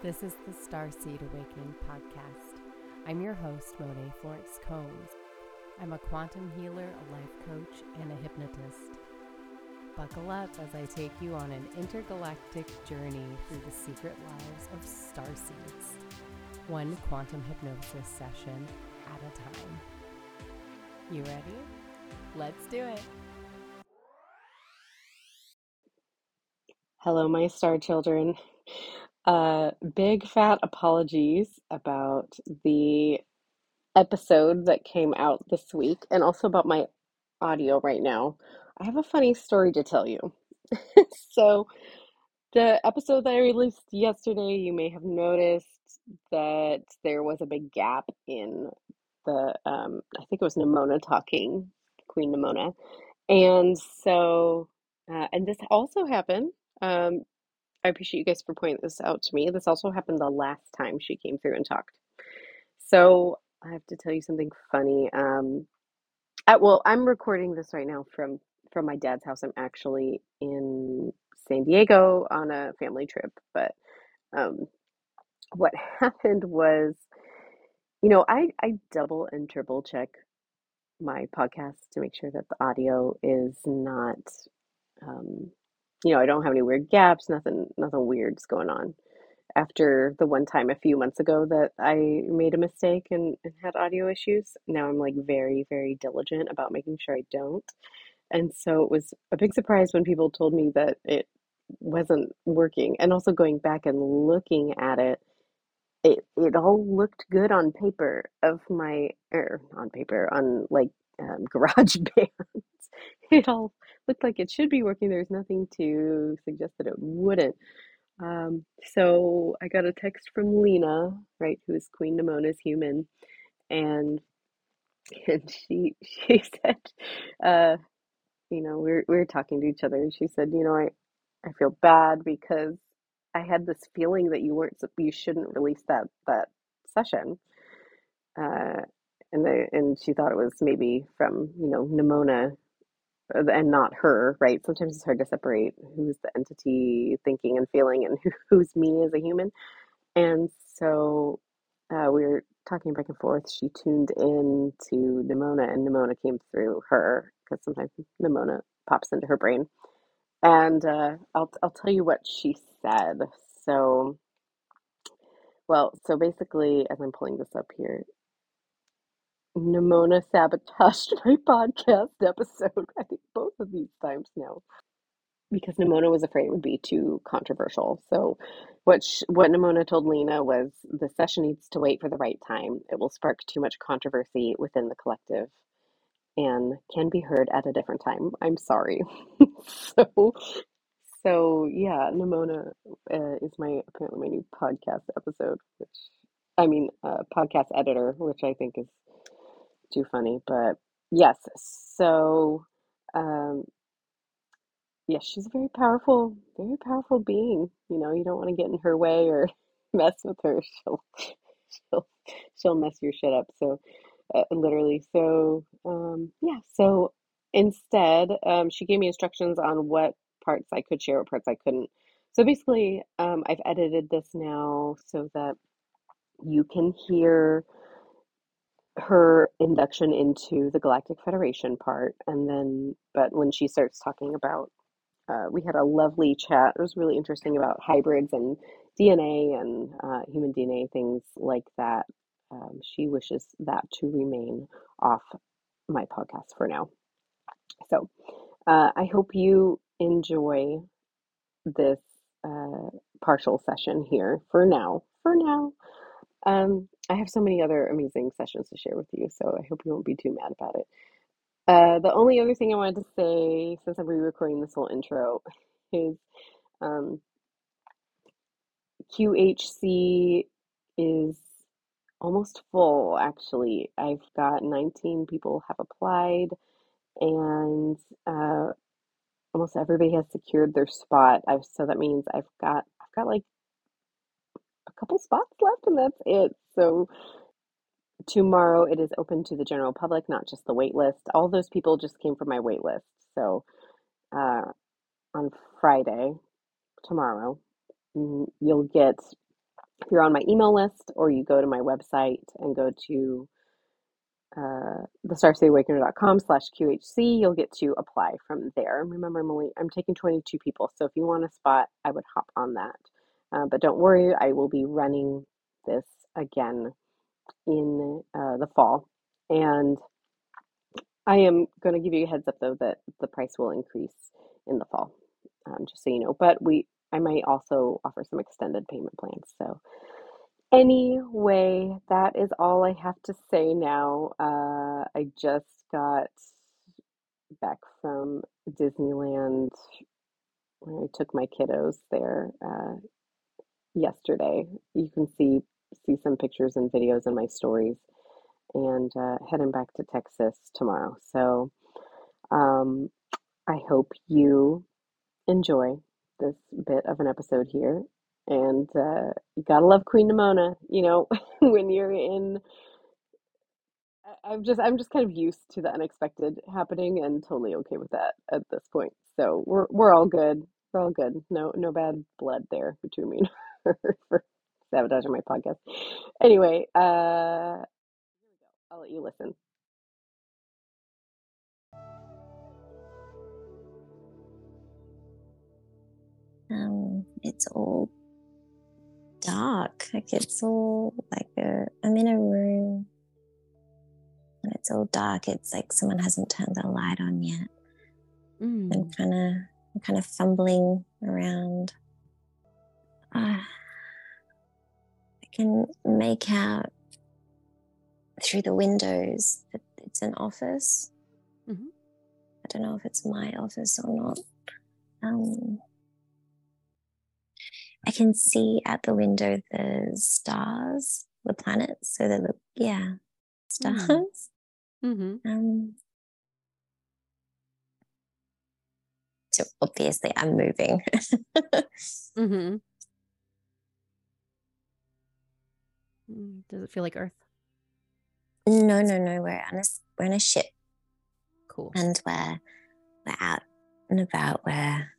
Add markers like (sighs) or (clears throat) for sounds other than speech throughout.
This is the Starseed Awakening podcast. I'm your host, Monet Florence Combs. I'm a quantum healer, a life coach, and a hypnotist. Buckle up as I take you on an intergalactic journey through the secret lives of starseeds, one quantum hypnosis session at a time. You ready? Let's do it. Hello, my star children. Uh, big fat apologies about the episode that came out this week and also about my audio right now. I have a funny story to tell you. (laughs) so, the episode that I released yesterday, you may have noticed that there was a big gap in the, um, I think it was Nemona talking, Queen Nemona. And so, uh, and this also happened. Um, I appreciate you guys for pointing this out to me. This also happened the last time she came through and talked. So I have to tell you something funny. Um, I, well, I'm recording this right now from from my dad's house. I'm actually in San Diego on a family trip, but um, what (laughs) happened was, you know, I I double and triple check my podcast to make sure that the audio is not, um, you know, I don't have any weird gaps, nothing nothing weird's going on. After the one time a few months ago that I made a mistake and, and had audio issues, now I'm like very, very diligent about making sure I don't. And so it was a big surprise when people told me that it wasn't working. And also going back and looking at it, it it all looked good on paper of my or on paper on like um, garage (laughs) bands it all looked like it should be working. There's nothing to suggest that it wouldn't. Um, so i got a text from lena right who is queen nemona's human and and she (laughs) she said uh you know we we're, we we're talking to each other and she said you know i i feel bad because I had this feeling that you weren't you shouldn't release that that session. Uh, and they, and she thought it was maybe from you know Nemona uh, and not her, right? Sometimes it's hard to separate who's the entity thinking and feeling and who, (laughs) who's me as a human. And so uh, we were talking back and forth. She tuned in to Nemona, and Nemona came through her because sometimes Nemona pops into her brain. And uh, I'll I'll tell you what she said. So, well, so basically, as I'm pulling this up here, Nemona sabotaged (laughs) my podcast episode. I think both of these times now because Nemona was afraid it would be too controversial. So, what sh- what Nemona told Lena was the session needs to wait for the right time. It will spark too much controversy within the collective and can be heard at a different time. I'm sorry. (laughs) so so yeah, Nimona uh, is my apparently my new podcast episode, which I mean, uh, podcast editor, which I think is too funny. But yes, so um, yes, she's a very powerful, very powerful being. You know, you don't want to get in her way or (laughs) mess with her. She'll she'll she'll mess your shit up. So uh, literally, so um, yeah, so instead, um, she gave me instructions on what parts I could share, what parts I couldn't. So basically, um, I've edited this now so that you can hear her induction into the Galactic Federation part, and then, but when she starts talking about, uh, we had a lovely chat. It was really interesting about hybrids and DNA and uh, human DNA, things like that. Um, she wishes that to remain off my podcast for now. So uh, I hope you enjoy this uh, partial session here for now. For now. Um, I have so many other amazing sessions to share with you, so I hope you won't be too mad about it. Uh, the only other thing I wanted to say, since I'm re-recording this whole intro, is um, QHC is almost full, actually. I've got 19 people have applied, and uh, almost everybody has secured their spot. I've so that means I've got I've got like a couple spots left, and that's it. So tomorrow it is open to the general public, not just the wait list. All those people just came from my wait list. So uh, on Friday, tomorrow, mm, you'll get if you're on my email list or you go to my website and go to uh, thestarseedawakener.com slash QHC, you'll get to apply from there. Remember, I'm only, I'm taking 22 people, so if you want a spot, I would hop on that. Uh, but don't worry, I will be running this again in uh, the fall. And I am going to give you a heads up though that the price will increase in the fall, um, just so you know. But we, I might also offer some extended payment plans. So anyway, that is all I have to say now. Uh, I just got back from Disneyland. Where I took my kiddos there uh, yesterday. You can see see some pictures and videos in my stories, and uh, heading back to Texas tomorrow. So um, I hope you enjoy this bit of an episode here. And uh, you gotta love Queen Nemona. You know, (laughs) when you're in I'm just I'm just kind of used to the unexpected happening and totally okay with that at this point. So we're we're all good. We're all good. No no bad blood there between me and (laughs) her sabotaging my podcast. Anyway, uh here we go. I'll let you listen. Um, it's all dark. Like it's all like a, I'm in a room and it's all dark. It's like someone hasn't turned the light on yet. Mm. I'm kind of, I'm kind of fumbling around. Ah, I can make out through the windows that it's an office. Mhm. I don't know if it's my office or not. Um, I can see out the window the stars, the planets. So they look, yeah, stars. Mm-hmm. Um, so obviously, I'm moving. (laughs) Mm-hmm. Does it feel like Earth? no, no, no. We're on a we're on a ship, Cool. and we're we're out and about. Where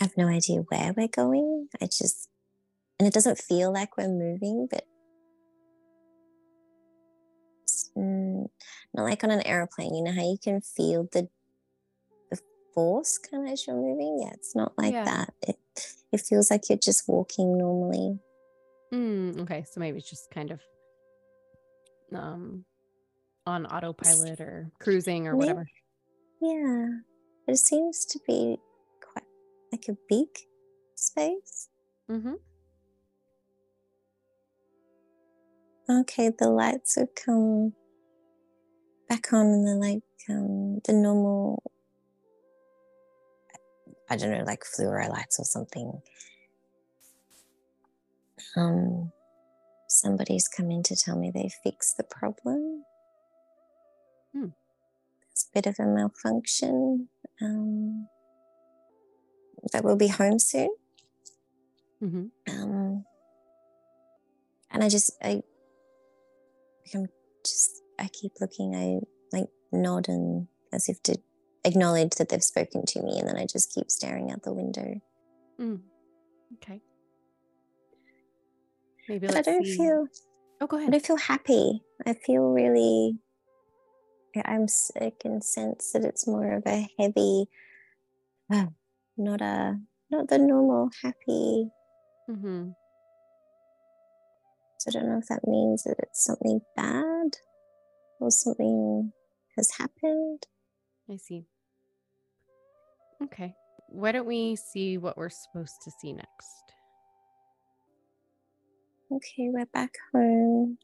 I have no idea where we're going. I just and it doesn't feel like we're moving, but mm, not like on an airplane. You know how you can feel the the force kind of as you're moving. Yeah, it's not like Yeah. that. It it feels like you're just walking normally. Mm, okay, so maybe it's just kind of um on autopilot or cruising or whatever. Yeah, it seems to be quite like a big space. Mm-hmm. Okay, the lights have come back on and they're like um, the normal, I don't know, like fluoro lights or something. Um, somebody's come in to tell me they fixed the problem. Hmm. It's a bit of a malfunction. Um, that will be home soon. Mm-hmm. um and i just i i'm just i keep looking i like nod and as if to acknowledge that they've spoken to me and then i just keep staring out the window Mm. Okay. Maybe i don't see. feel Oh, go i ahead. don't feel happy i feel really i'm sick and sense that it's more of a heavy uh, not a not the normal happy Mm-hmm. So I don't know if that means that it's something bad or something has happened. I see. Okay. Why don't we see what we're supposed to see next? Okay, we're back home.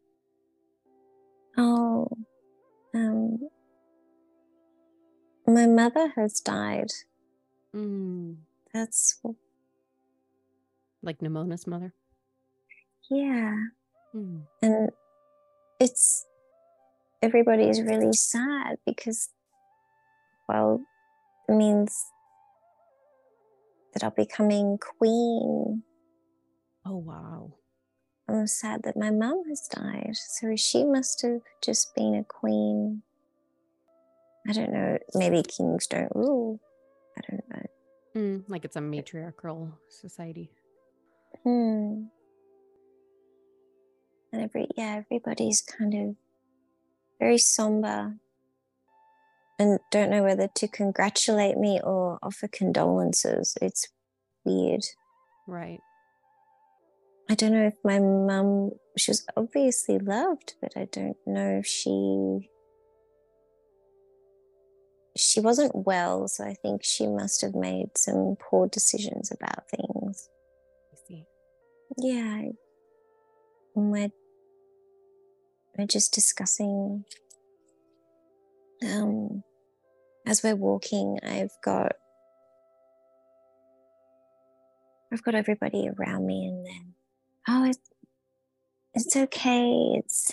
Oh, um, my mother has died. Mm. That's, Like Nemona's mother? yeah. Mm. And it's, everybody is really sad because, well, it means that I'll be becoming queen. Oh, wow. I'm sad that my mum has died. So she must have just been a queen. I don't know. Maybe kings don't rule. I don't know. Mm. Like it's a matriarchal society. Hmm. And every yeah, everybody's kind of very somber and don't know whether to congratulate me or offer condolences. It's weird. Right. I don't know if my mum, she was obviously loved, but I don't know if she. She wasn't well, so I think she must have made some poor decisions about things. I see. Yeah. And we're, we're just discussing. Um, as we're walking, I've got I've got everybody around me, and then oh, it's it's okay. It's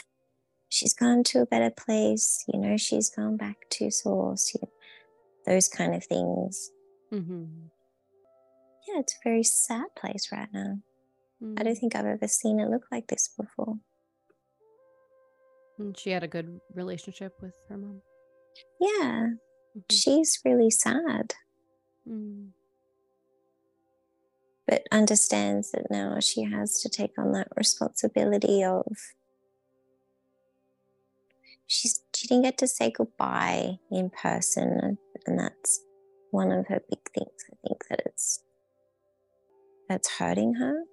she's gone to a better place. You know, she's gone back to source. You know, those kind of things. Mm-hmm. Yeah, it's a very sad place right now. Mm-hmm. I don't think I've ever seen it look like this before. And she had a good relationship with her mom. Yeah, Mhm. she's really sad, Mm. But understands that now she has to take on that responsibility of. She's she didn't get to say goodbye in person, and that's one of her big things. I think that it's that's hurting her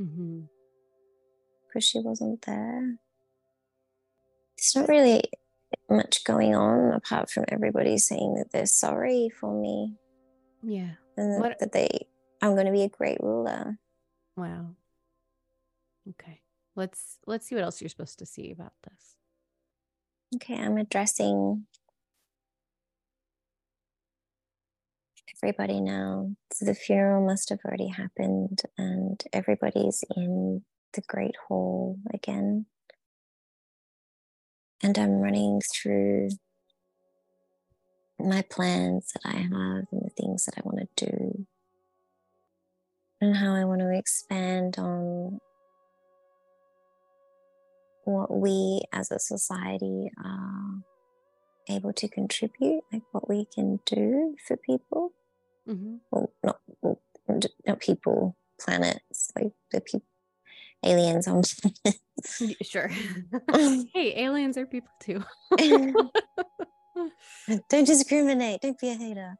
Mm-hmm. because she wasn't there. There's not really much going on apart from everybody saying that they're sorry for me Yeah. and that, What- that they I'm going to be a great ruler. Wow. Okay. Let's let's see what else you're supposed to see about this. Okay, I'm addressing everybody now. So the funeral must have already happened, and everybody's in the Great Hall again. And I'm running through my plans that I have and the things that I want to do, and how I want to expand on what we as a society are able to contribute, like what we can do for people. Mm-hmm. Well, not well, not people, planets, like the people, aliens on (laughs) planets. Sure. (laughs) hey, aliens are people too. (laughs) Don't discriminate. Don't be a hater.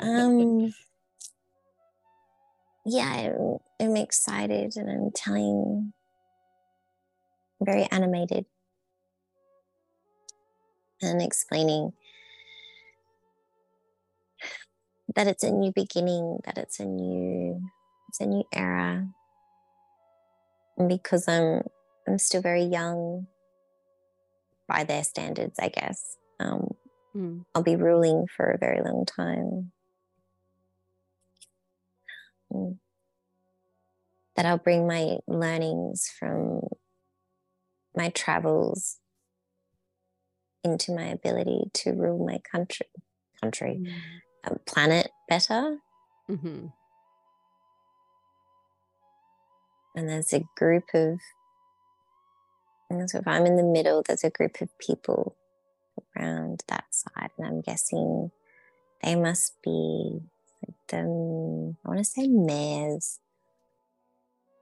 Um, yeah, I'm, I'm excited and I'm telling, very animated and explaining that it's a new beginning, that it's a new, it's a new era. And because I'm, I'm still very young by their standards, I guess. Um, Mm. I'll be ruling for a very long time. Mm. That I'll bring my learnings from my travels into my ability to rule my country, country, uh, planet better. Mm-hmm. And there's a group of, and so if I'm in the middle, there's a group of people around that side, and I'm guessing they must be like the I want to say mayors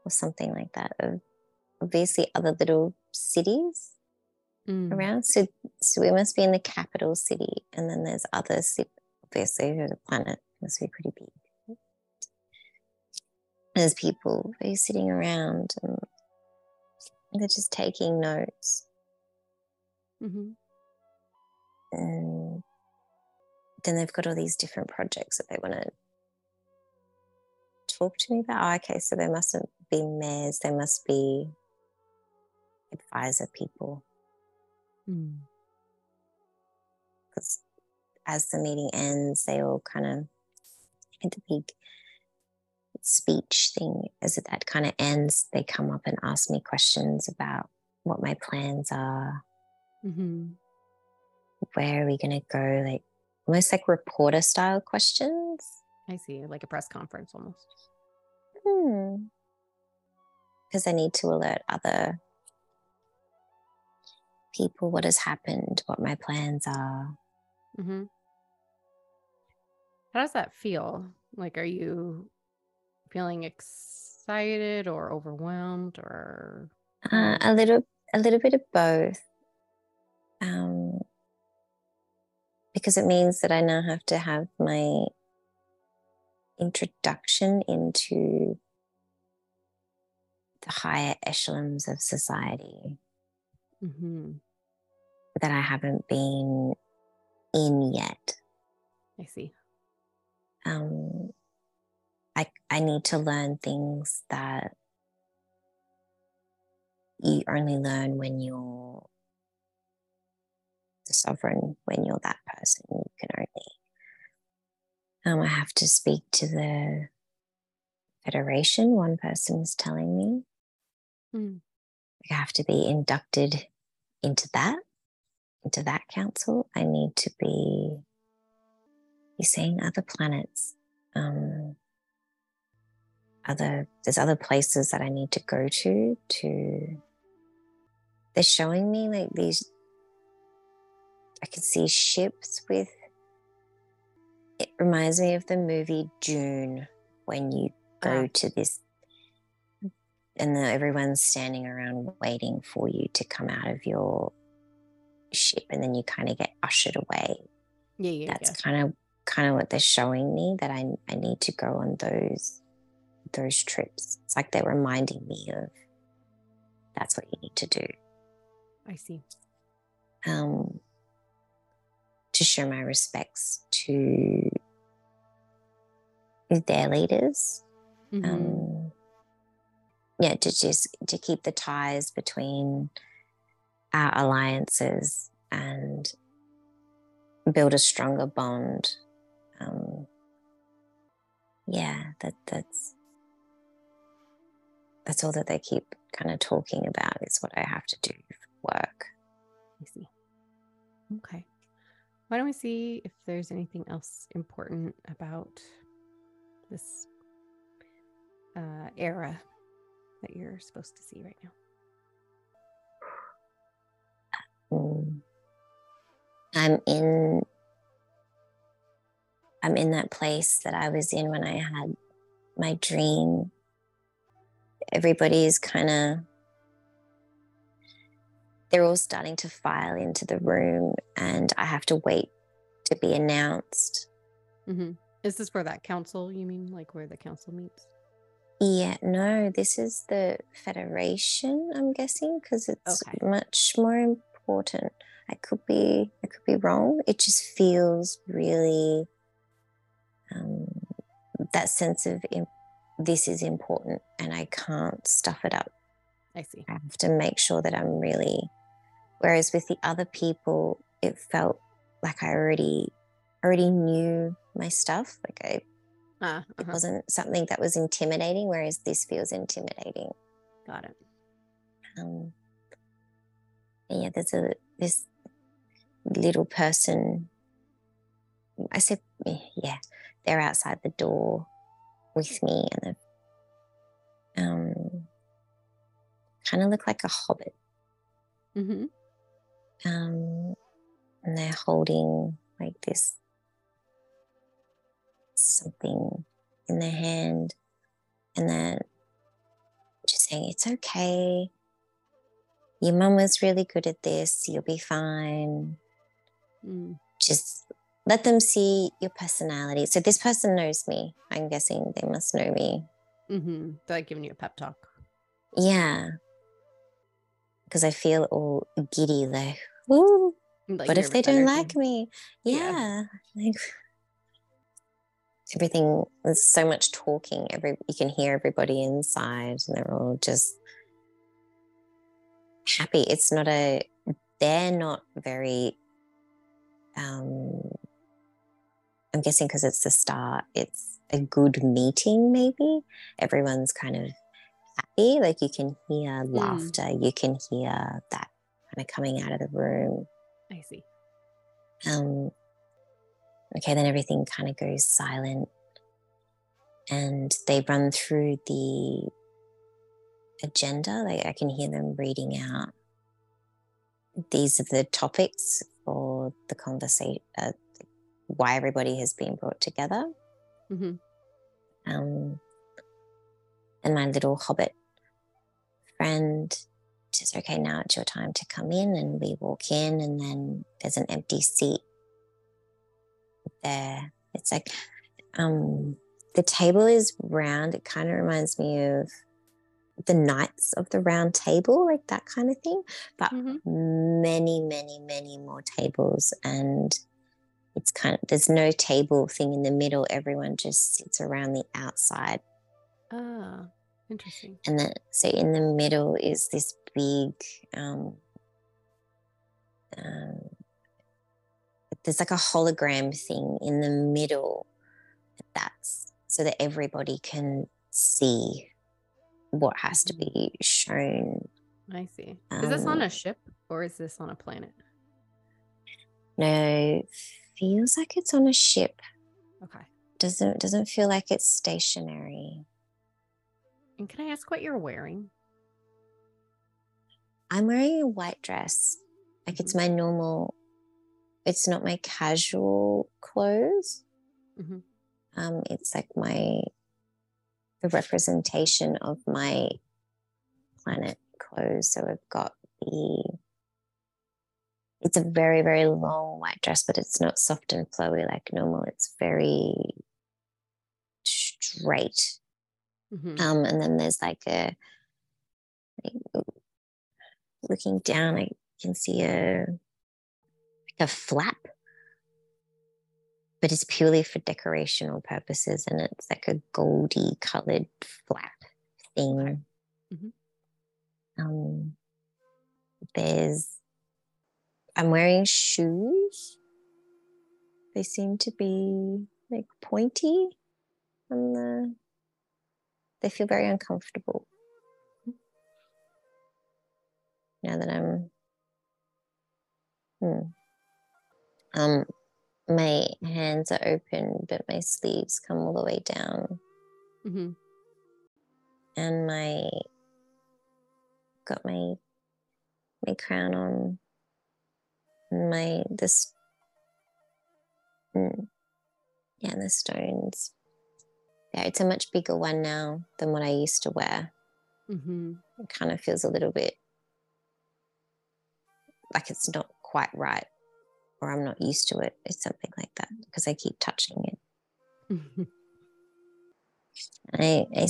or something like that of obviously other little cities Mm. around. So so we must be in the capital city, and then there's other cities. Obviously, the planet must be pretty big. There's people who are sitting around and they're just taking notes. Mm-hmm. and then they've got all these different projects that they want to talk to me about. Oh, okay, so there mustn't be mayors, there must be advisor people. Mm. Because as the meeting ends, they all kind of at the big speech thing, as that kind of ends, they come up and ask me questions about what my plans are, Mm-hmm. where are we going to go, like almost like reporter style questions. I see, like a press conference almost. Hmm. Because I need to alert other people what has happened, what my plans are. Mm-hmm. How does that feel? Like, are you feeling excited or overwhelmed or Uh, a little, a little bit of both. Um, because it means that I now have to have my introduction into the higher echelons of society hmm that I haven't been in yet. I see. Um, I I need to learn things that you only learn when you're the sovereign, when you're that person. You can only. Um, I have to speak to the federation. One person is telling me Mm. I have to be inducted into that, into that council. I need to be. You're seeing other planets. Um, other there's other places that I need to go to to they're showing me like these I can see ships with it reminds me of the movie Dune when you go to this and everyone's standing around waiting for you to come out of your ship and then you kind of get ushered away Yeah, yeah, that's yeah. kind of kind of what they're showing me that I I need to go on those those trips. It's like they're reminding me of that's what you need to do. I see. Um, to show my respects to their leaders. Mhm. Um, yeah, to just to keep the ties between our alliances and build a stronger bond. Um, yeah, that that's that's all that they keep kind of talking about is what I have to do for work. I see. Okay. Why don't we see if there's anything else important about this uh, era that you're supposed to see right now? Mm. I'm in I'm in that place that I was in when I had my dream. Everybody's kind of they're all starting to file into the room and I have to wait to be announced. hmm Is this where that council? You mean like where the council meets? Yeah, no, this is the Federation, I'm guessing, because it's Okay. much more important. I could be I could be wrong. It just feels really um, that sense of im- this is important and I can't stuff it up. I see. I have to make sure that I'm really whereas with the other people it felt like I already already knew my stuff. Like I Ah, it uh-huh. wasn't something that was intimidating, whereas this feels intimidating. got it. Um, yeah, there's a this little person. I said, yeah, they're outside the door with me, and they um, kind of look like a hobbit. hmm Um, and they're holding like this something in their hand, and they're just saying, It's okay. Your mum was really good at this. You'll be fine. Mm. Just let them see your personality. So, this person knows me. I'm guessing they must know me. mm-hmm. They're like giving you a pep talk. Yeah. Because I feel all giddy, like, ooh, Like what if they don't like me? Yeah. Yeah. Like everything there's so much talking. Every you can hear everybody inside and they're all just happy. It's not a they're not very um I'm guessing because it's the start, it's a good meeting, maybe. Everyone's kind of happy. Like you can hear laughter, you can hear that kind of coming out of the room. I see. Um, okay, then everything kind of goes silent and they run through the agenda. Like I can hear them reading out. These are the topics for the conversation, uh, why everybody has been brought together. hmm Um, and my little hobbit friend says, okay, now it's your time to come in. And we walk in, and then there's an empty seat there. It's like um, the table is round. It kind of reminds me of the Knights of the Round Table, like that kind of thing, but Mm-hmm. many, many, many more tables. And it's kind of, there's no table thing in the middle. Everyone just sits around the outside. Ah, interesting. And then, so in the middle is this big, um, um, there's like a hologram thing in the middle. That's so that everybody can see what has to be shown. I see. Is this on Um, a ship or is this on a planet? No, feels like it's on a ship. Okay. Doesn't doesn't feel like it's stationary. And can I ask what you're wearing? I'm wearing a white dress. Like it's my normal. It's not my casual clothes. Mhm. Um, it's like my the representation of my planet clothes. So I've got the. It's a very very long white dress, but it's not soft and flowy like normal. It's very straight. Mhm. Um, and then there's like a like, looking down, I can see a like a flap, but it's purely for decorational purposes, and it's like a goldy colored flap thing. Mhm. Um, there's I'm wearing shoes. They seem to be like pointy on the they feel very uncomfortable. Now that I'm, hmm. um, my hands are open, but my sleeves come all the way down, mm-hmm. and my got my my crown on, my this, mm, yeah, the stones. Yeah, it's a much bigger one now than what I used to wear. Mhm. It kind of feels a little bit like it's not quite right, or I'm not used to it. It's something like that because I keep touching it. Mhm. I, I,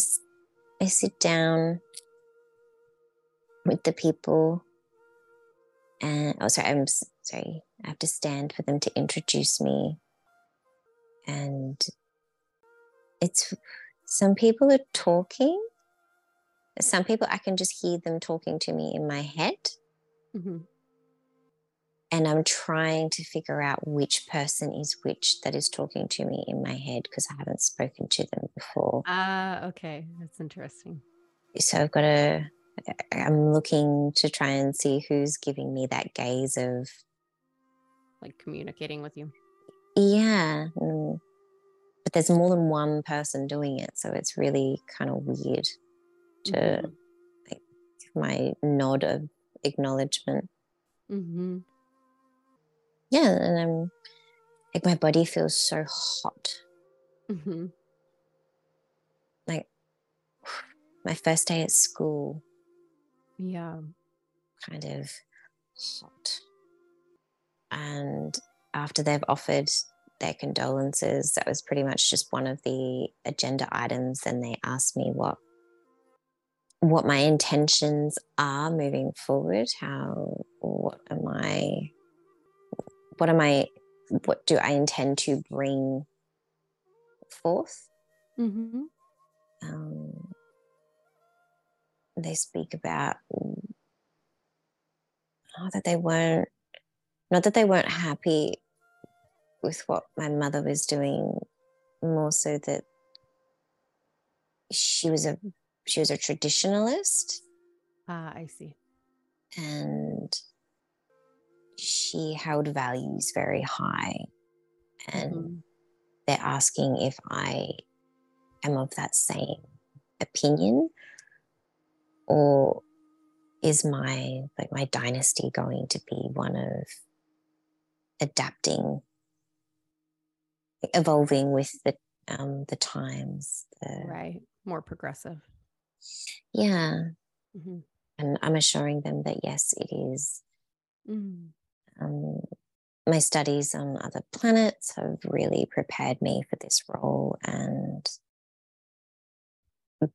I sit down with the people, and oh, sorry, I'm sorry. I have to stand for them to introduce me, and it's some people are talking. Some people I can just hear them talking to me in my head, Mhm. and I'm trying to figure out which person is which that is talking to me in my head because I haven't spoken to them before. Ah, okay. That's interesting. so I've got to, I'm looking to try and see who's giving me that gaze of, Like communicating with you. yeah. mm, But there's more than one person doing it. So it's really kind of weird to Mhm. give my nod of acknowledgement. Mhm. Yeah. And I'm like, my body feels so hot. Mhm. Like (sighs) my first day at school, Yeah. kind of hot. And after they've offered their condolences, that was pretty much just one of the agenda items. Then they asked me what what my intentions are moving forward. How what am I what am I what do I intend to bring forth? Mm-hmm. um, they speak about oh, that they weren't not that they weren't happy with what my mother was doing more so that she was a she was a traditionalist Ah, I see. and she held values very high and Mhm. they're asking if I am of that same opinion or is my like my dynasty going to be one of adapting evolving with the um the times the Right. More progressive. Yeah. Mhm. And I'm assuring them that yes, it is. Mm. Um, my studies on other planets have really prepared me for this role and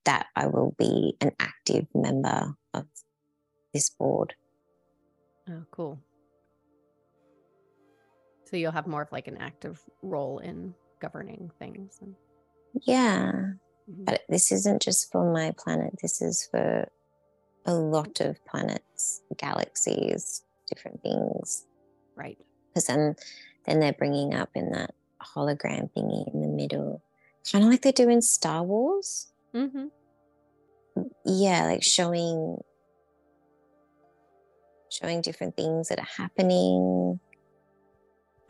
that I will be an active member of this board. Oh, cool. So you'll have more of like an active role in governing things. And, Yeah. Mhm. But this isn't just for my planet, this is for a lot of planets, galaxies, different things. right. Because then, then they're bringing up in that hologram thingy in the middle, kind of like they do in Star Wars. hmm Yeah, like showing showing different things that are happening.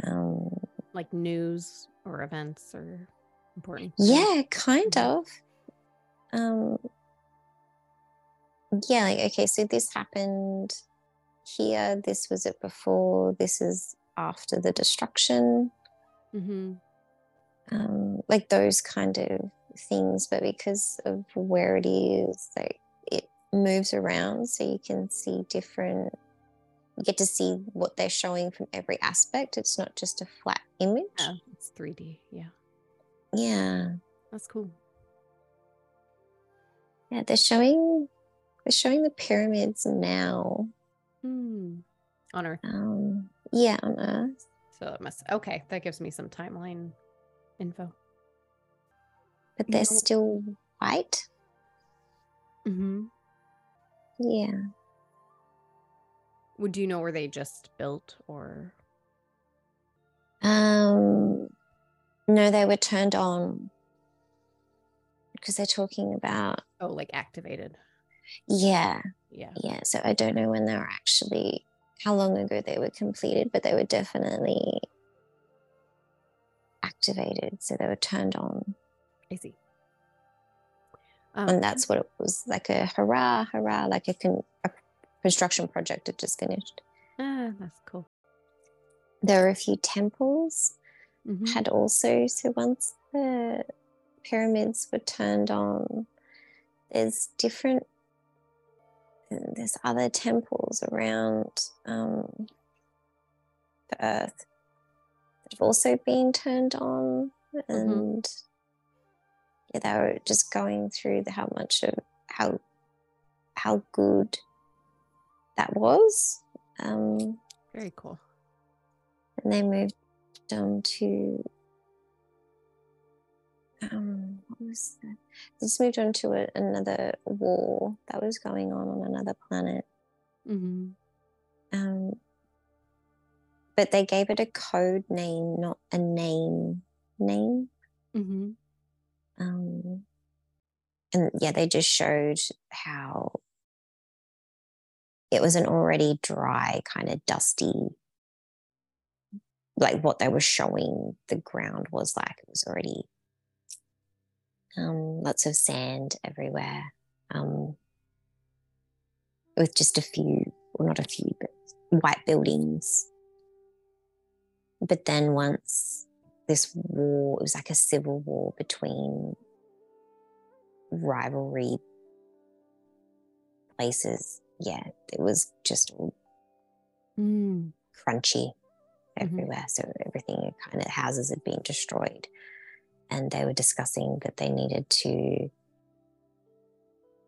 Um, Like news or events or important. yeah, kind Mhm. of. Um, yeah, like okay, so this happened here. This was it before. This is after the destruction. Mhm. um, like those kind of things. But because of where it is, like it moves around, so you can see different. You get to see what they're showing from every aspect. It's not just a flat image. Yeah, it's 3D. Yeah, Yeah, that's cool. yeah. They're showing. They're showing the pyramids now. Hmm. On Earth. Um, yeah, on Earth. So it must. Okay, that gives me some timeline info. but they're still white. Mm-hmm. Yeah. Would you know where they just built or? Um, no, they were turned on because they're talking about Oh, like activated. yeah, Yeah. yeah. So I don't know when they were actually how long ago they were completed, but they were definitely activated. So they were turned on, I see. Um, and that's what it was like a hurrah, hurrah, like a, con- a construction project had just finished. ah, that's cool. There were a few temples Mhm. had also so once the pyramids were turned on there's different there's other temples around um, the earth that have also been turned on and yeah they were just going through the, how much of how how good that was um, Very cool. and they moved on to um what was that? They just moved on to a, another war that was going on on another planet. Mm-hmm. Um, but they gave it a code name, not a name name. Mm-hmm. Um, and yeah, they just showed how it was an already dry, kind of dusty, like what they were showing the ground was like. It was already um, lots of sand everywhere, um, with just a few, well, not a few, but white buildings. But then once this war, it was like a civil war between rivalry places. Yeah, it was just Mm. crunchy everywhere. So everything kind of houses had been destroyed. And they were discussing that they needed to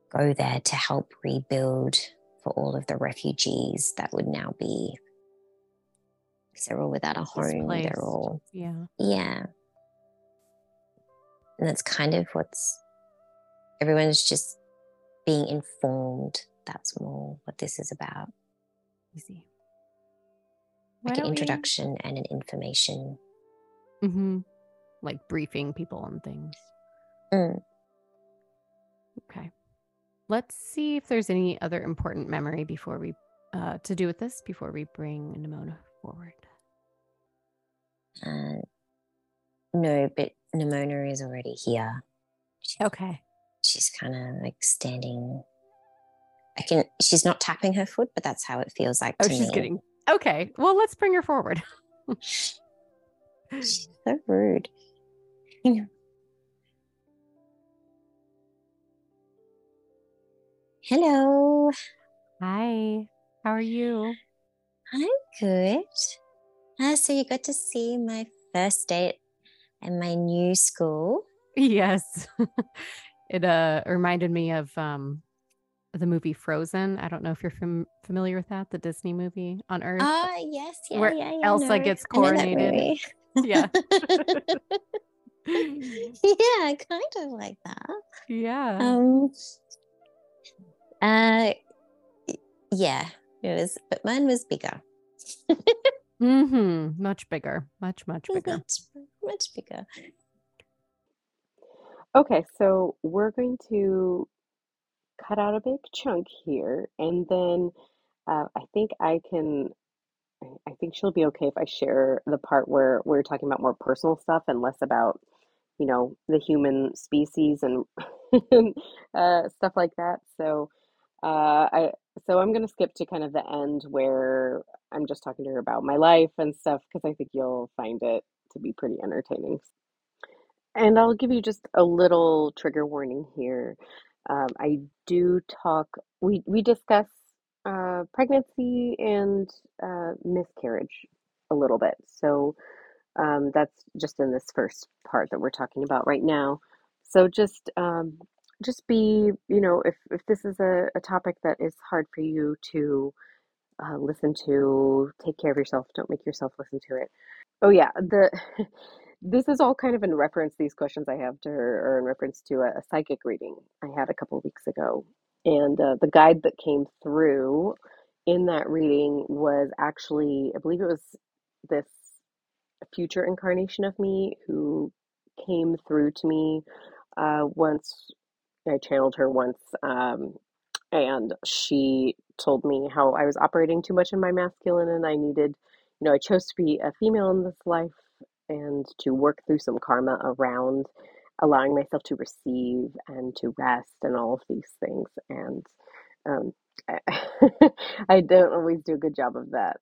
go there to help rebuild for all of the refugees that would now be because they're all without a home. Displaced. They're all Yeah. yeah. And that's kind of what's everyone's just being informed. That's more what this is about. Easy. Why Like an don't we- introduction and an information. Mhm. Like briefing people on things. Mm. Okay. Let's see if there's any other important memory before we uh, to do with this before we bring Nemona forward. Uh, no, but Nemona is already here. She- Okay. She's kind of like standing. I can. She's not tapping her foot, but that's how it feels like Oh, she's me. getting okay. Well, let's bring her forward. She's so rude. (laughs) Hello. Hi. How are you? I'm good. Uh, so you got to see my first date in my new school. Yes. (laughs) it uh reminded me of um the movie Frozen. I don't know if you're fam- familiar with that, the Disney movie on Earth. Ah, yes, yeah, where yeah, yeah. Elsa no, gets I know that coronated. Yeah. (laughs) (laughs) yeah, kind of like that. yeah. Um, uh, yeah, it was, but mine was bigger. mm-hmm. Much bigger. Much, much (laughs) bigger. much, much bigger. Okay, so we're going to cut out a big chunk here, and then uh, I think I can. I think she'll be okay if I share the part where we're talking about more personal stuff and less about, you know, the human species and (laughs) uh, stuff like that. So, uh, I so I'm gonna skip to kind of the end where I'm just talking to her about my life and stuff because I think you'll find it to be pretty entertaining. And I'll give you just a little trigger warning here. Um, I do talk, we, we discuss uh, pregnancy and uh, miscarriage a little bit. So um, that's just in this first part that we're talking about right now. So just um, just be, you know, if, if this is a, a topic that is hard for you to uh, listen to, take care of yourself, don't make yourself listen to it. Oh yeah, the (laughs) this is all kind of in reference, these questions I have to her are in reference to a, a psychic reading I had a couple weeks ago. And uh, the guide that came through in that reading was actually, I believe it was this future incarnation of me who came through to me uh, once. I channeled her once, um, and she told me how I was operating too much in my masculine and I needed, you know, I chose to be a female in this life and to work through some karma around allowing myself to receive and to rest and all of these things. And um, I, (laughs) I don't always do a good job of that.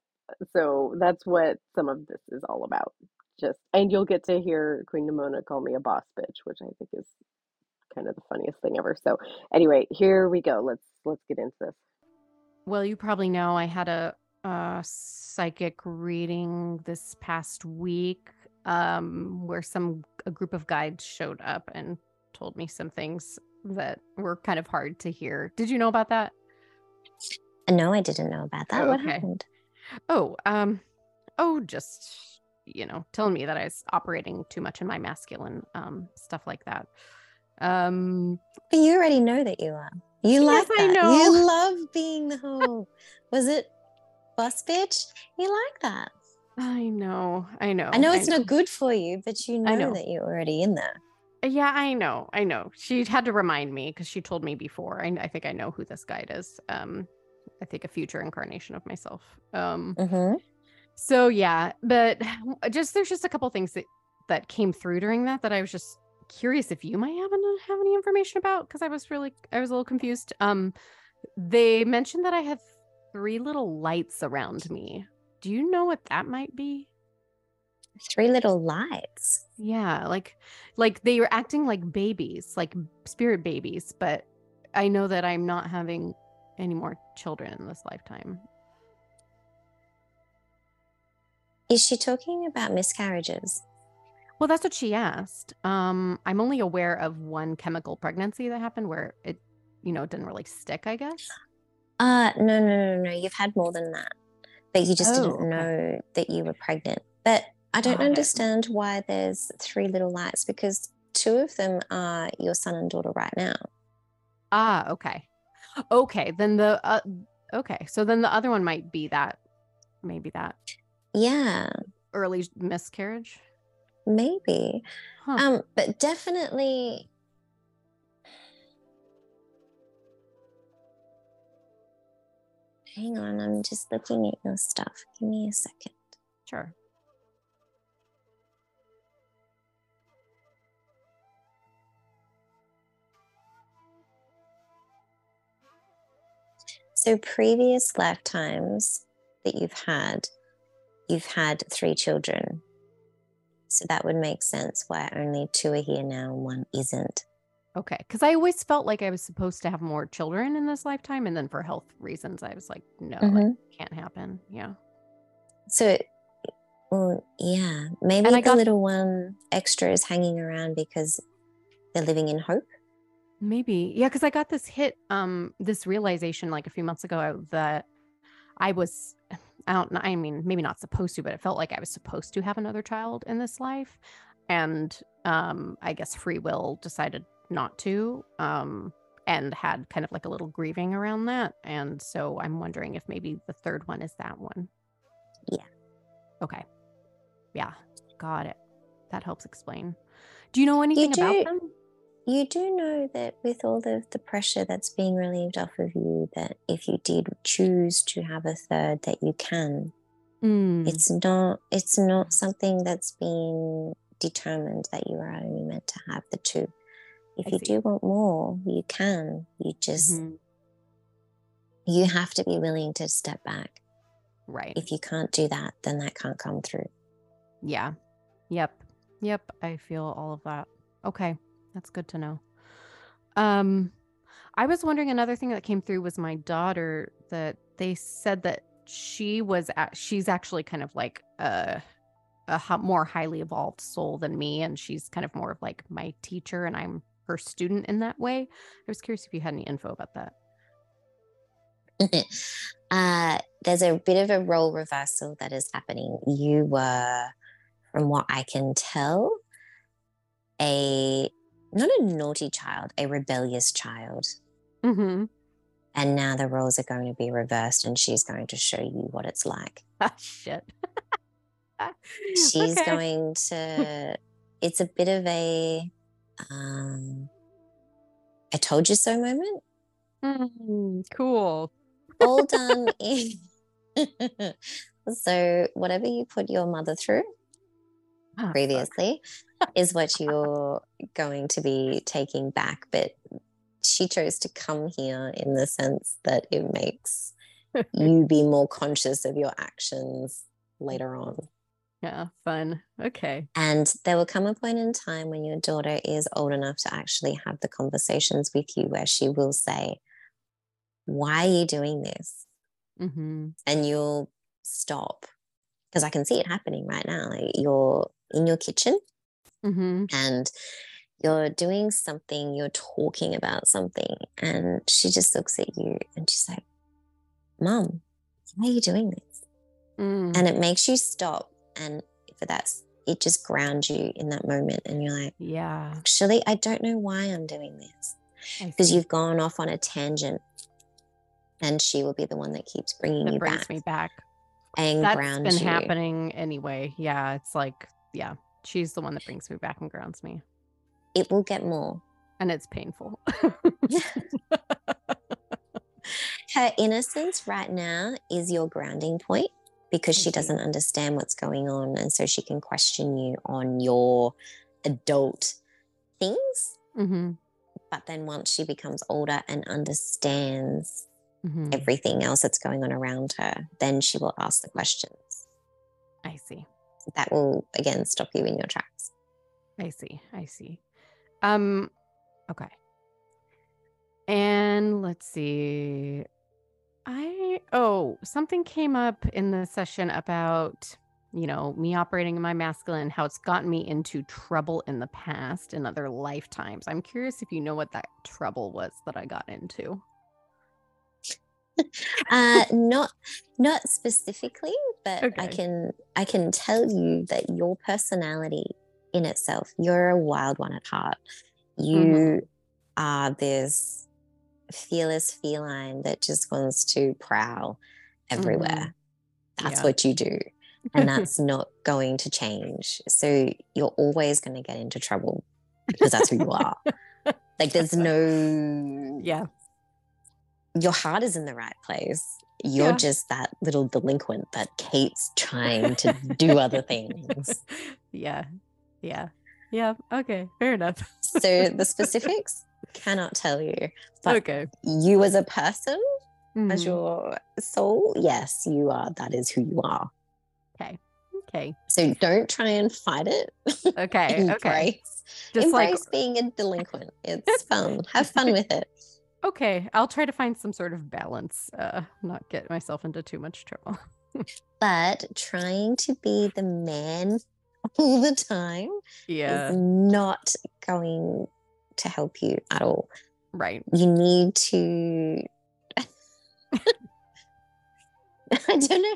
So that's what some of this is all about. Just and you'll get to hear Queen Nemona call me a boss bitch, which I think is kind of the funniest thing ever. So anyway, here we go. Let's let's get into this. Well, you probably know I had a, a psychic reading this past week um, where some a group of guides showed up and told me some things that were kind of hard to hear. Did you know about that? No, I didn't know about that. Oh, what okay. happened? Oh, um, oh, just you know, telling me that I was operating too much in my masculine, um, stuff like that. Um, But you already know that you are. You Yes, like I that. know. You love being the whole. was it boss bitch? You like that. I know, I know. I know it's know. not good for you, but you know, know. that you're already in there. Yeah, I know. I know. She had to remind me because she told me before. I, I think I know who this guide is. Um, I think a future incarnation of myself. Um, hmm so yeah, but (sighs) just there's just a couple things that that came through during that that I was just curious if you might have any, have any information about because I was really I was a little confused. Um, they mentioned that I had three little lights around me. Do you know what that might be? Three little lights. Yeah, like like they were acting like babies, like spirit babies, but I know that I'm not having any more children in this lifetime. Is she talking about miscarriages? Well, that's what she asked. Um, I'm only aware of one chemical pregnancy that happened where it, you know, didn't really stick, I guess. Uh no, no, no, no. You've had more than that. But you just Oh, didn't know that you were pregnant. But I don't it. understand why there's three little lights because two of them are your son and daughter right now. Ah, okay. Okay, then the uh, okay, so then the other one might be that maybe that Yeah, early miscarriage. maybe. Huh. Um, but definitely hang on, I'm just looking at your stuff. Give me a second. Sure. So previous lifetimes that you've had, you've had three children. So that would make sense why only two are here now and one isn't. Okay. Because I always felt like I was supposed to have more children in this lifetime. And then for health reasons, I was like, no, Mhm. it can't happen. Yeah. So, well, yeah, maybe the got- little one extra is hanging around because they're living in hope. Maybe. Yeah. Because I got this hit, um, this realization like a few months ago that I was, (sighs) I don't know, I mean, maybe not supposed to, but it felt like I was supposed to have another child in this life. And um, I guess free will decided not to. Um, and had kind of like a little grieving around that. And so I'm wondering if maybe the third one is that one. Yeah. Okay. Yeah. Got it. That helps explain. Do you know anything do- about them? You do know that with all of the pressure that's being relieved off of you, that if you did choose to have a third, that you can. Mm, It's not. It's not something that's been determined that you are only meant to have the two. If I you see. do want more, you can. You just mhm, you have to be willing to step back. Right. If you can't do that, then that can't come through. Yeah. Yep. Yep. I feel all of that. Okay. That's good to know. Um I was wondering another thing that came through was my daughter that they said that she was at, she's actually kind of like a a more highly evolved soul than me and she's kind of more of like my teacher and I'm her student in that way. I was curious if you had any info about that. (laughs) uh, there's a bit of a role reversal that is happening. You were, from what I can tell, a not a naughty child, a rebellious child. Mhm. And now the roles are going to be reversed, and she's going to show you what it's like. (laughs) Ah, shit. (laughs) She's Okay. going to, it's a bit of a, um, I told you so moment. Mm, cool. all done in so whatever you put your mother through fuck. previously (laughs) is what you're going to be taking back but she chose to come here in the sense that it makes (laughs) you be more conscious of your actions later on Yeah, fun. Okay. and there will come a point in time when your daughter is old enough to actually have the conversations with you where she will say why are you doing this Mm-hmm. and you'll stop because I can see it happening right now. Like you're in your kitchen Mm-hmm. and you're doing something, you're talking about something, and she just looks at you and she's like, Mom, why are you doing this? Mm. And it makes you stop. And for that's it just grounds you in that moment. And you're like, yeah. actually, I don't know why I'm doing this because you've gone off on a tangent. And she will be the one that keeps bringing that you brings back me back. and That's grounds been you. happening anyway. Yeah, it's like yeah, she's the one that brings me back and grounds me, It will get more. and it's painful. (laughs) (laughs) her innocence right now is your grounding point because she doesn't understand what's going on and so she can question you on your adult things mm-hmm. but then once she becomes older and understands Mm-hmm. everything else that's going on around her then she will ask the questions I see. that will again stop you in your tracks I see. I see. Um. Okay. And let's see. Oh something came up in the session about you know me operating in my masculine how it's gotten me into trouble in the past in other lifetimes. I'm curious if you know what that trouble was that I got into. (laughs) uh not not specifically but i can i can tell you that your personality in itself you're a wild one at heart you Mhm. are this fearless feline that just wants to prowl everywhere mm-hmm. that's Yeah. what you do and (laughs) that's not going to change so you're always going to get into trouble because that's who you (laughs) are like there's no yeah. your heart is in the right place. You're Yeah. just that little delinquent that keeps trying to do other things. (laughs) yeah. Yeah. Yeah. Okay. Fair enough. So the specifics cannot tell you, but okay. you as a person, as Mhm. your soul, yes, you are. That is who you are. Okay. Okay. So don't try and fight it. Okay. (laughs) embrace, okay. Just like embrace being a delinquent. It's (laughs) fun. Have fun with it. okay, I'll try to find some sort of balance. Uh, not get myself into too much trouble. (laughs) But trying to be the man all the time Yeah. is not going to help you at all. Right. You need to. (laughs) I don't know.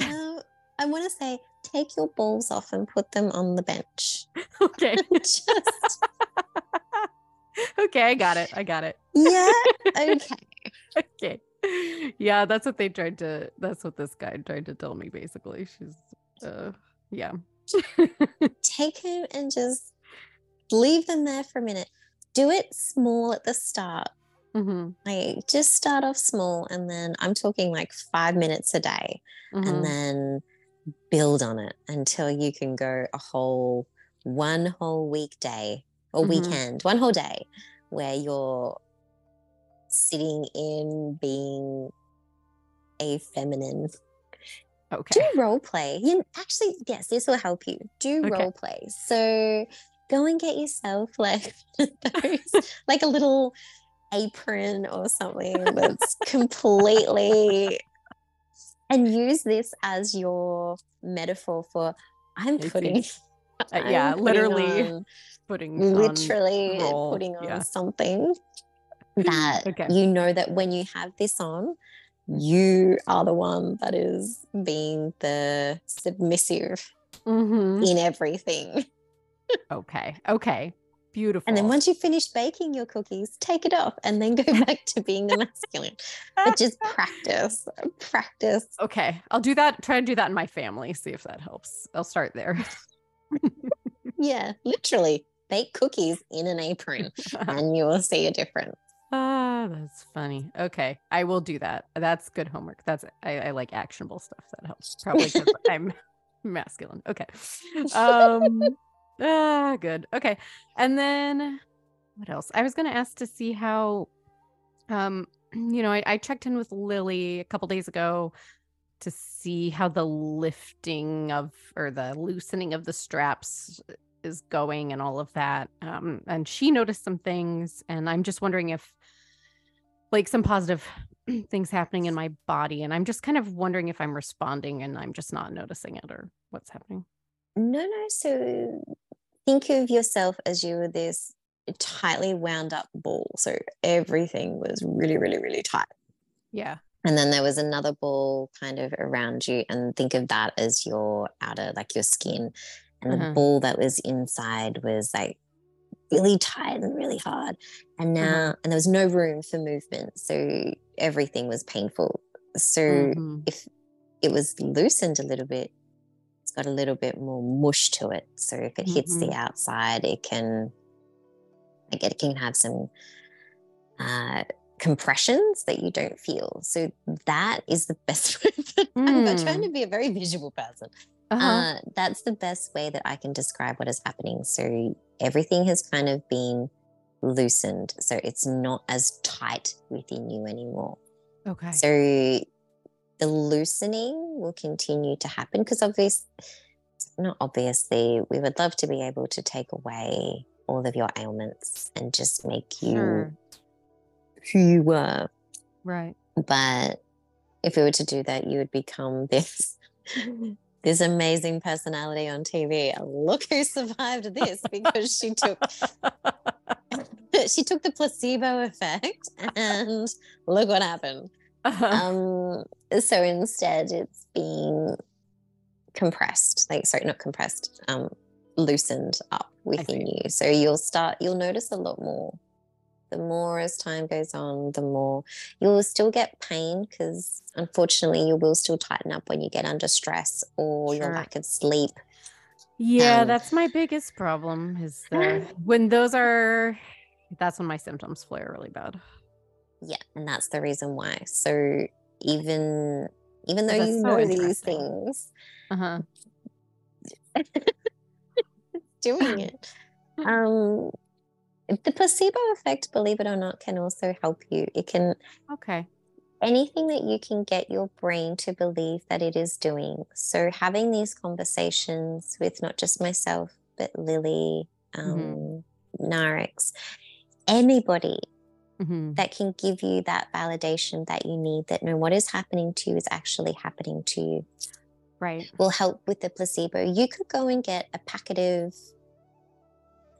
Uh, I want to say take your balls off and put them on the bench. (laughs) Okay. (laughs) Just, okay, I got it. I got it. yeah, okay. Okay. Yeah, that's what they tried to that's what this guy tried to tell me basically. She's uh yeah. Take him and just leave them there for a minute. Do it small at the start. hmm Like just start off small and then I'm talking like five minutes a day Mm-hmm. and then build on it until you can go a whole one whole weekday or Mhm. weekend, one whole day where you're sitting in being a feminine. okay. Do role play. You actually, yes, this will help you. Do Okay. role play. So go and get yourself like (laughs) those, like a little apron or something that's (laughs) completely and use this as your metaphor for I'm putting (laughs) Uh, yeah, I'm putting literally on- Putting literally role, putting on yeah. something that Okay. you know that when you have this on you are the one that is being the submissive Mhm. in everything Okay. Okay. Beautiful. and then once you finish baking your cookies take it off and then go (laughs) back to being the masculine but just practice practice Okay. I'll do that. Try and do that in my family. See if that helps. I'll start there. (laughs) yeah literally bake cookies in an apron (laughs) and you will see a difference Ah, that's funny. Okay, I will do that. That's good homework. That's I, I like actionable stuff. That helps. Probably because I'm masculine. Okay. Um. Ah, good. Okay, and then what else? I was gonna ask to see how, um, (clears throat) you know, I, I checked in with Lily a couple days ago to see how the lifting of or the loosening of the straps is going and all of that. Um, and she noticed some things, and I'm just wondering if, like, some positive (clears throat) things happening in my body, and I'm just kind of wondering if I'm responding and I'm just not noticing it or what's happening. No, no. So think of yourself as you were this tightly wound up ball. So everything was really, really, really tight. Yeah. And then there was another ball kind of around you. And think of that as your outer, like your skin. And the Uh-huh. ball that was inside was like really tight and really hard. And now, Uh-huh. and there was no room for movement. So everything was painful. So Mhm. if it was loosened a little bit, it's got a little bit more mush to it. So if it hits the Mhm. outside, it can like it can have some uh, compressions that you don't feel. So that is the (laughs) best way. That I'm not trying Mm. to be a very visual person. Uh-huh. Uh, that's the best way that I can describe what is happening. So everything has kind of been loosened. So it's not as tight within you anymore. okay. So the loosening will continue to happen because obviously, not obviously, we would love to be able to take away all of your ailments and just make you Sure. who you were. Right. But if we were to do that, you would become this (laughs) this amazing personality on TV. Look who survived this because she took (laughs) (laughs) she took the placebo effect and look what happened. Uh-huh. Um, so instead, it's being compressed, like sorry, not compressed, um, loosened up within you. So you'll start, you'll notice a lot more. The more as time goes on, the more you'll still get pain because unfortunately, you will still tighten up when you get under stress or your Sure. lack of sleep. Yeah, Um, that's my biggest problem is the (laughs) when those are that's when my symptoms flare really bad. Yeah, and that's the reason why. So even even though you so know these things, Uh-huh. (laughs) doing it. Um, the placebo effect, believe it or not, can also help you. It can Okay. anything that you can get your brain to believe that it is doing. So, having these conversations with not just myself, but Lily, um, mm-hmm. Narix, anybody mm-hmm. that can give you that validation that you need that no, what is happening to you is actually happening to you. Right. Will help with the placebo. You could go and get a packet of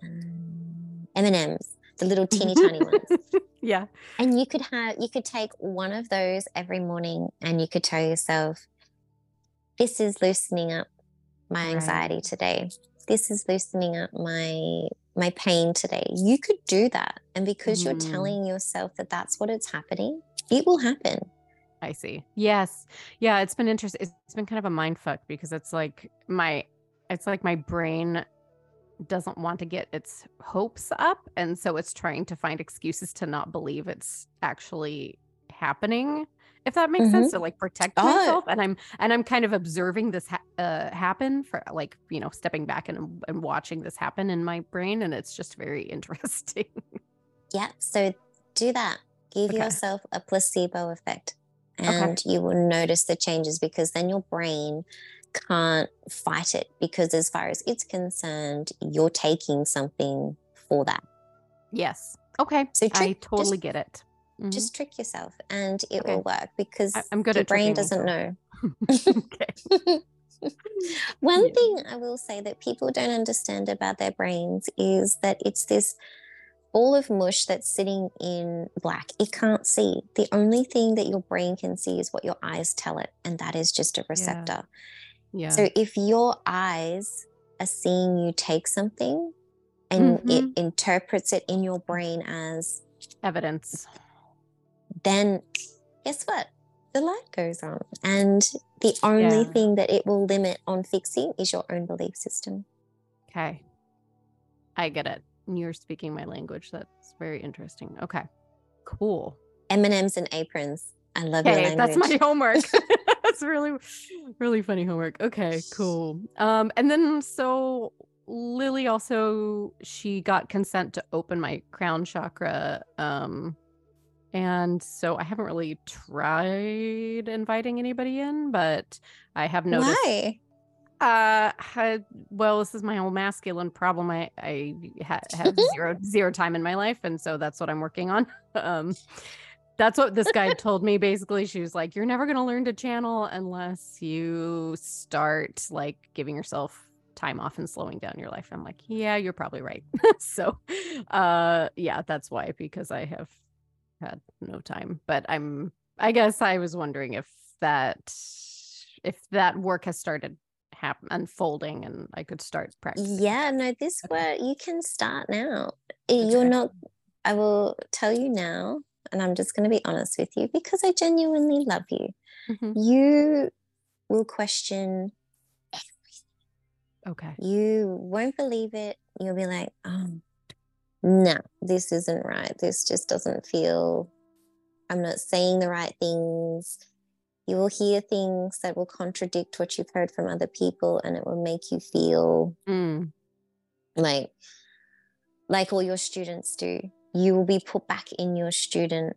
um, M&Ms the little teeny tiny ones. (laughs) Yeah. And you could have you could take one of those every morning and you could tell yourself this is loosening up my anxiety right. today. This is loosening up my my pain today. You could do that. And because mm. you're mm-hmm. telling yourself that that's what it's happening, it will happen. I see. Yes. Yeah, it's been interesting. It's been kind of a mind fuck because it's like my it's like my brain doesn't want to get its hopes up and so it's trying to find excuses to not believe it's actually happening if that makes mm-hmm. sense to like protect oh. myself and i'm and i'm kind of observing this ha- uh, happen for like you know stepping back and and watching this happen in my brain and it's just very (laughs) interesting yeah so do that give okay. yourself a placebo effect and okay. you will notice the changes because then your brain can't fight it because, as far as it's concerned, you're taking something for that. Yes. Okay. So I totally just, get it. Mm-hmm. Just trick yourself and it okay. will work because I, am good your brain doesn't myself. know. (laughs) (laughs) One yeah. thing I will say that people don't understand about their brains is that it's this ball of mush that's sitting in black. It can't see. The only thing that your brain can see is what your eyes tell it, and that is just a receptor. Yeah. Yeah. So if your eyes are seeing you take something and mm-hmm. it interprets it in your brain as evidence, then guess what? The light goes on. And the only yeah. thing that it will limit on fixing is your own belief system. Okay. I get it. You're speaking my language. That's very interesting. Okay. Cool. M&Ms and aprons. I love okay, your language. That's my (laughs) homework. (laughs) that's really really funny homework okay cool um and then so lily also she got consent to open my crown chakra um and so i haven't really tried inviting anybody in but i have noticed Why? uh had, well this is my whole masculine problem. I i ha- have (laughs) zero zero time in my life and so that's what i'm working on. (laughs) Um that's what this guy told me basically. She was like you're never going to learn to channel unless you start like giving yourself time off and slowing down your life. I'm like yeah you're probably right. (laughs) So uh yeah that's why because i have had no time but i'm i guess i was wondering if that if that work has started happen unfolding and i could start practicing yeah no this okay. work you can start now you're not i will tell you now and I'm just going to be honest with you because I genuinely love you, mm-hmm. you will question everything. Okay. You won't believe it. You'll be like, oh, no, this isn't right. This just doesn't feel, I'm not saying the right things. You will hear things that will contradict what you've heard from other people, and it will make you feel mm. like, like all your students do you will be put back in your student.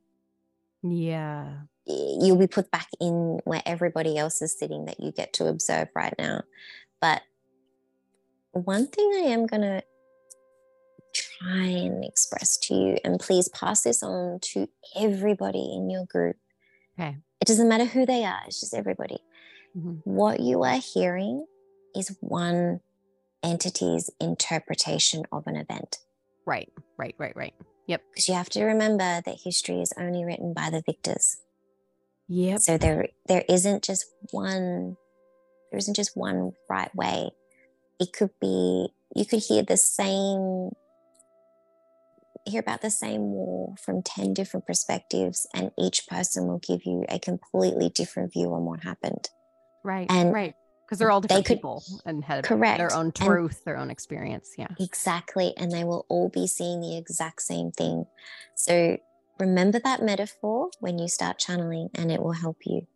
Yeah. You'll be put back in where everybody else is sitting that you get to observe right now. But one thing I am going to try and express to you, and please pass this on to everybody in your group. Okay. It doesn't matter who they are, it's just everybody. Mm-hmm. What you are hearing is one entity's interpretation of an event. Right, right, right, right. Yep. Because you have to remember that history is only written by the victors. Yep. So there there isn't just one there isn't just one right way. It could be you could hear the same hear about the same war from 10 different perspectives and each person will give you a completely different view on what happened. Right. And right because they're all different could, people and have correct. their own truth, and their own experience. Yeah. Exactly. And they will all be seeing the exact same thing. So remember that metaphor when you start channeling and it will help you.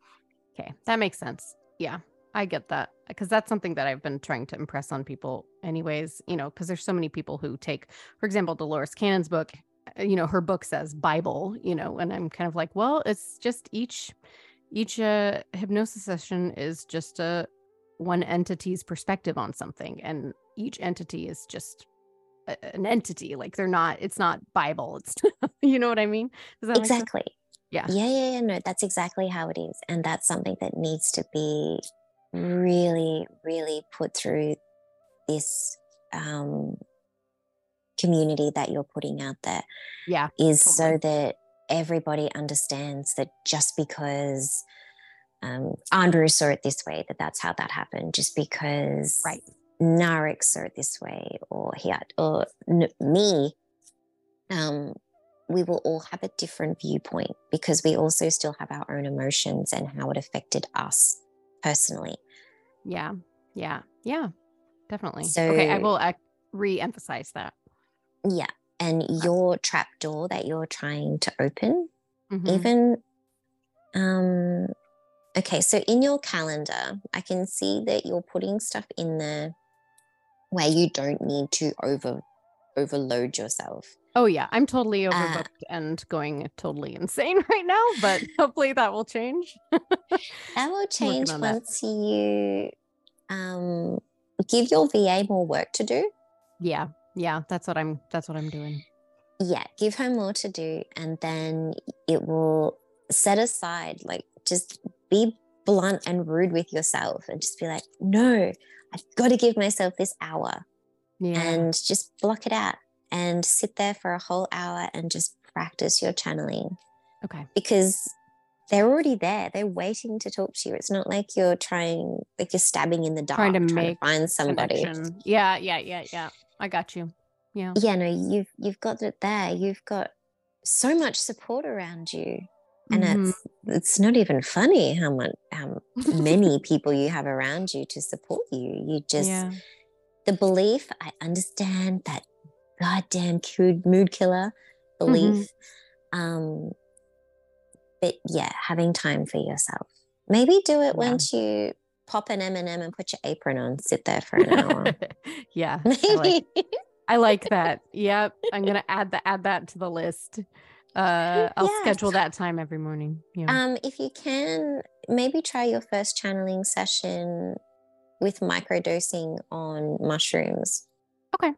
Okay. That makes sense. Yeah. I get that because that's something that I've been trying to impress on people, anyways. You know, because there's so many people who take, for example, Dolores Cannon's book uh, you know her book says bible you know and i'm kind of like well it's just each each uh, hypnosis session is just a one entity's perspective on something and each entity is just a, an entity like they're not it's not bible it's (laughs) you know what i mean? Exactly. Yeah. Yeah yeah yeah no that's exactly how it is and that's something that needs to be really really put through this um community that you're putting out there yeah is totally. so that everybody understands that just because um, Andrew saw it this way, that that's how that happened, just because right. Narek saw it this way, or he had, or n- me, um, we will all have a different viewpoint because we also still have our own emotions and how it affected us personally. Yeah, yeah, yeah, definitely. So, okay, I will uh, re-emphasize that. Yeah, and your trap door that you're trying to open, Mhm. even um okay so in your calendar i can see that you're putting stuff in there where you don't need to over overload yourself Oh yeah, I'm totally Uh, overbooked and going totally insane (laughs) right now, but (laughs) hopefully that will change. (laughs) that will change on that. once you um give your va more work to do yeah, yeah, that's what I'm that's what I'm doing. yeah give her more to do and then it will set aside like just be blunt and rude with yourself and just be like no i've got to give myself this hour Yeah. and just block it out and sit there for a whole hour and just practice your channeling okay. because they're already there they're waiting to talk to you it's not like you're trying like you're stabbing in the dark Trying to trying to find somebody Connection. Yeah, yeah, yeah, yeah. I got you. Yeah. yeah no you've you've got it there you've got so much support around you and Mhm. it's it's not even funny how much how (laughs) many people you have around you to support you you just yeah. The belief i understand that goddamn mood mood killer Mm-hmm. belief um but yeah having time for yourself maybe do it Yeah. once you pop an m&m and put your apron on sit there for an hour (laughs) yeah. I like, maybe I like that. Yep. I'm gonna add that add that to the list. Uh I'll Yes. schedule that time every morning. Yeah. Um, if you can, maybe try your first channeling session with microdosing on mushrooms. Okay.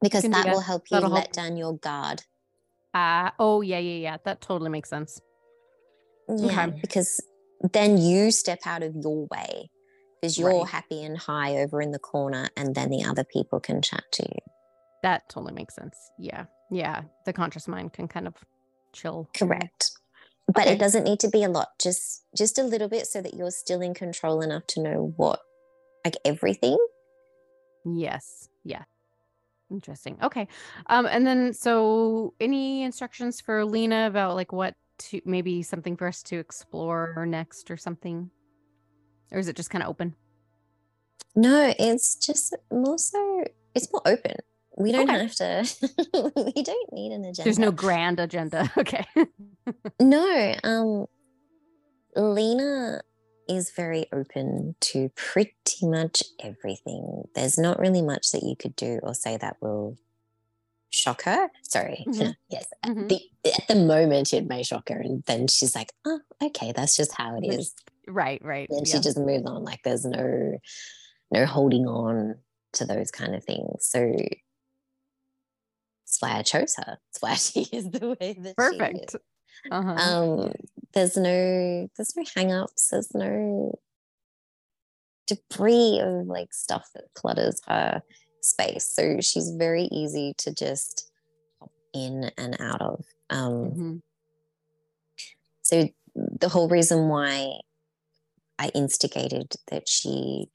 Because that that. will help you That'll let help. down your guard. Uh oh yeah, yeah, yeah. That totally makes sense. Yeah. Okay. Because then you step out of your way because you're Right. happy and high over in the corner, and then the other people can chat to you. That totally makes sense. Yeah. Yeah. The conscious mind can kind of chill. Correct. But Okay. it doesn't need to be a lot, just just a little bit so that you're still in control enough to know what like everything. Yes. Yeah. Interesting. Okay. Um, and then so any instructions for Lena about like what to maybe something for us to explore next or something? Or is it just kind of open? No, it's just more so it's more open. We don't Okay. have to (laughs) we don't need an agenda. There's no grand agenda. (laughs) Okay. No, um Lena is very open to pretty much everything. There's not really much that you could do or say that will shock her. Sorry. (laughs) Mhm. yes. Mhm. The, at the moment it may shock her and then she's like, oh, okay, that's just how it is. Right, right. And yeah. she just moves on like there's no no holding on to those kind of things so that's why i chose her (laughs) that's why she is the way that Perfect. she is. Uh-huh. um there's no there's no hang-ups there's no debris of like stuff that clutters her space so she's very easy to just pop in and out of um Mhm. so the whole reason why I instigated that she.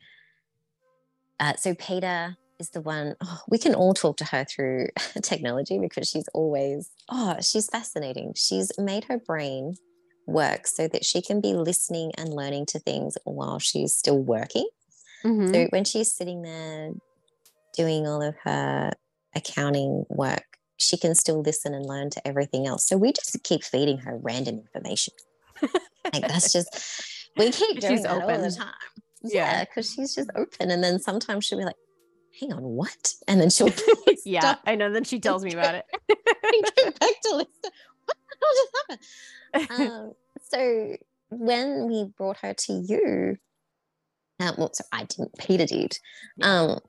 Uh, so Peter is the one. Oh, we can all talk to her through (laughs) technology because she's always. Oh, she's fascinating. She's made her brain work so that she can be listening and learning to things while she's still working. Mhm. So when she's sitting there doing all of her accounting work, she can still listen and learn to everything else. So we just keep feeding her random information. Like that's just we keep (laughs) doing She's that all the time. Yeah. Yeah, because she's just open. And then sometimes she'll be like, hang on, what? And then she'll (laughs) yeah, stop I know. Then she tells me (laughs) about it. (laughs) back to listen. What the hell just happened? Um, so when we brought her to you, uh, well, so I didn't, Peter did. Um,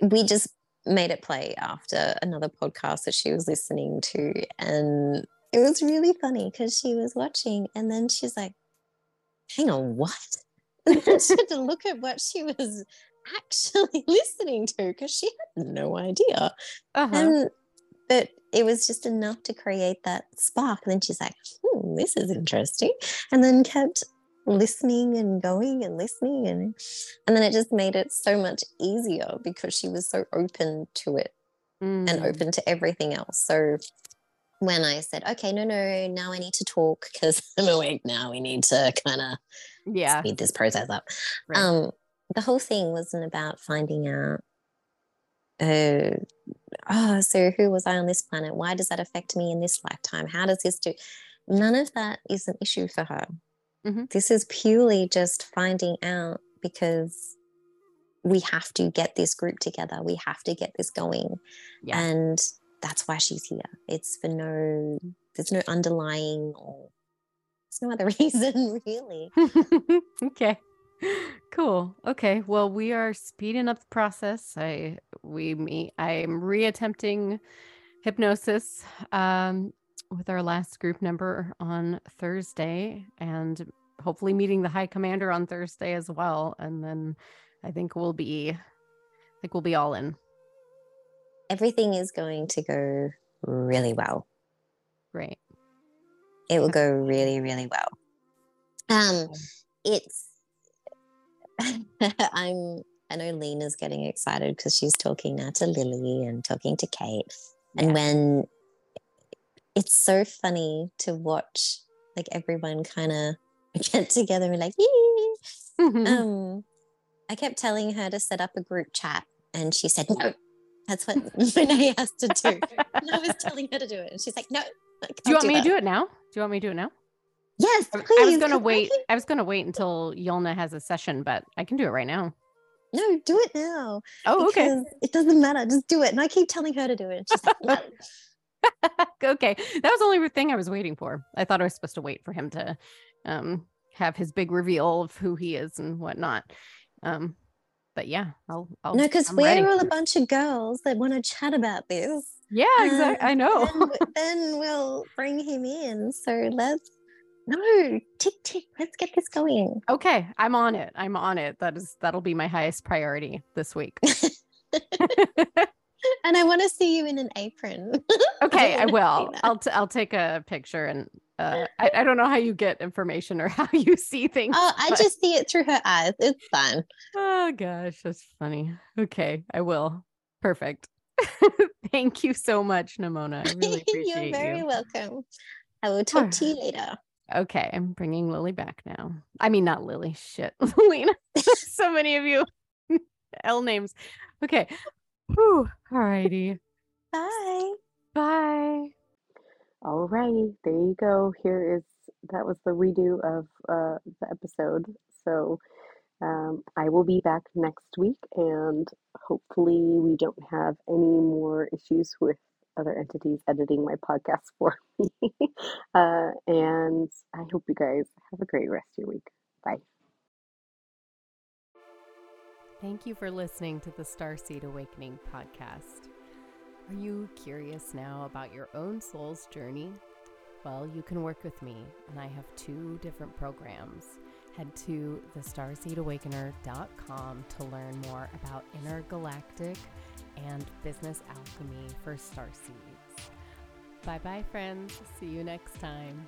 we just made it play after another podcast that she was listening to, and it was really funny because she was watching, and then she's like, "Hang on, what?" She had to look at what she was actually (laughs) listening to because she had no idea. Uh-huh. And but it was just enough to create that spark. And then she's like, hmm, this is interesting. And then kept listening and going and listening and and then it just made it so much easier because she was so open to it and Mm. open to everything else. So when I said, okay, no, no, now I need to talk because (laughs) I'm awake now. We need to kind of Yeah. speed this process up. right. Um, the whole thing wasn't about finding out, uh, oh, so who was I on this planet? Why does that affect me in this lifetime? How does this do? None of that is an issue for her. Mhm. This is purely just finding out because we have to get this group together. We have to get this going. yeah. And that's why she's here. It's for no, there's no underlying or there's no other (laughs) reason really. (laughs) okay. Cool. Okay. Well, we are speeding up the process. I we meet I'm reattempting hypnosis um with our last group number on Thursday and hopefully meeting the high commander on Thursday as well and then I think we'll be I think we'll be all in. Everything is going to go really well. Great. it will go really really well um it's (laughs) i'm i know lena's getting excited because she's talking now to lily and talking to kate and Yeah. when it's so funny to watch like everyone kind of (laughs) get together and be like! Mhm. um i kept telling her to set up a group chat and she said no that's what (laughs) renee has to do and i was telling her to do it and she's like no do you want can't me to do it now? Do you want me to do it now? Yes, I- please. I was gonna 'cause I wait. can- I was gonna wait until Yolna has a session, but I can do it right now. No, do it now. Oh, okay. It doesn't matter. Just do it. And I keep telling her to do it. She's like, no. (laughs) okay. That was the only thing I was waiting for. I thought I was supposed to wait for him to um have his big reveal of who he is and whatnot. Um, but yeah, I'll, I'll No, because we're ready. all a bunch of girls that want to chat about this. Yeah, exactly. I know. Then, (laughs) then we'll bring him in. So let's, no, tick, tick. Let's get this going. okay, I'm on it. I'm on it. That is that'll be my highest priority this week. (laughs) And I want to see you in an apron. (laughs) okay, I wanna will. I'll t- I'll take a picture and uh, I, I don't know how you get information or (laughs) how you see things. Oh, I but- just see it through her eyes. It's fun. Oh gosh, that's funny. Okay, I will. Perfect. Thank you so much, Nemona. I really appreciate You're very you. welcome. I will talk to (sighs) you later. Okay, I'm bringing Lily back now. I mean, not Lily. Shit, (laughs) Lena. (laughs) so many of you (laughs) L names. Okay. Whew. All righty. Bye. Bye. Alrighty, there you go. Here is that was the redo of uh, the episode. So um, I will be back next week, and hopefully we don't have any more issues with other entities editing my podcast (laughs) for me. uh, and I hope you guys have a great rest of your week. Bye. Thank you for listening to the Starseed Awakening podcast. Are you curious now about your own soul's journey? Well, you can work with me, and I have two different programs. Head to the thestarseedawakener.com to learn more about intergalactic and business alchemy for starseeds. Bye bye, friends. See you next time.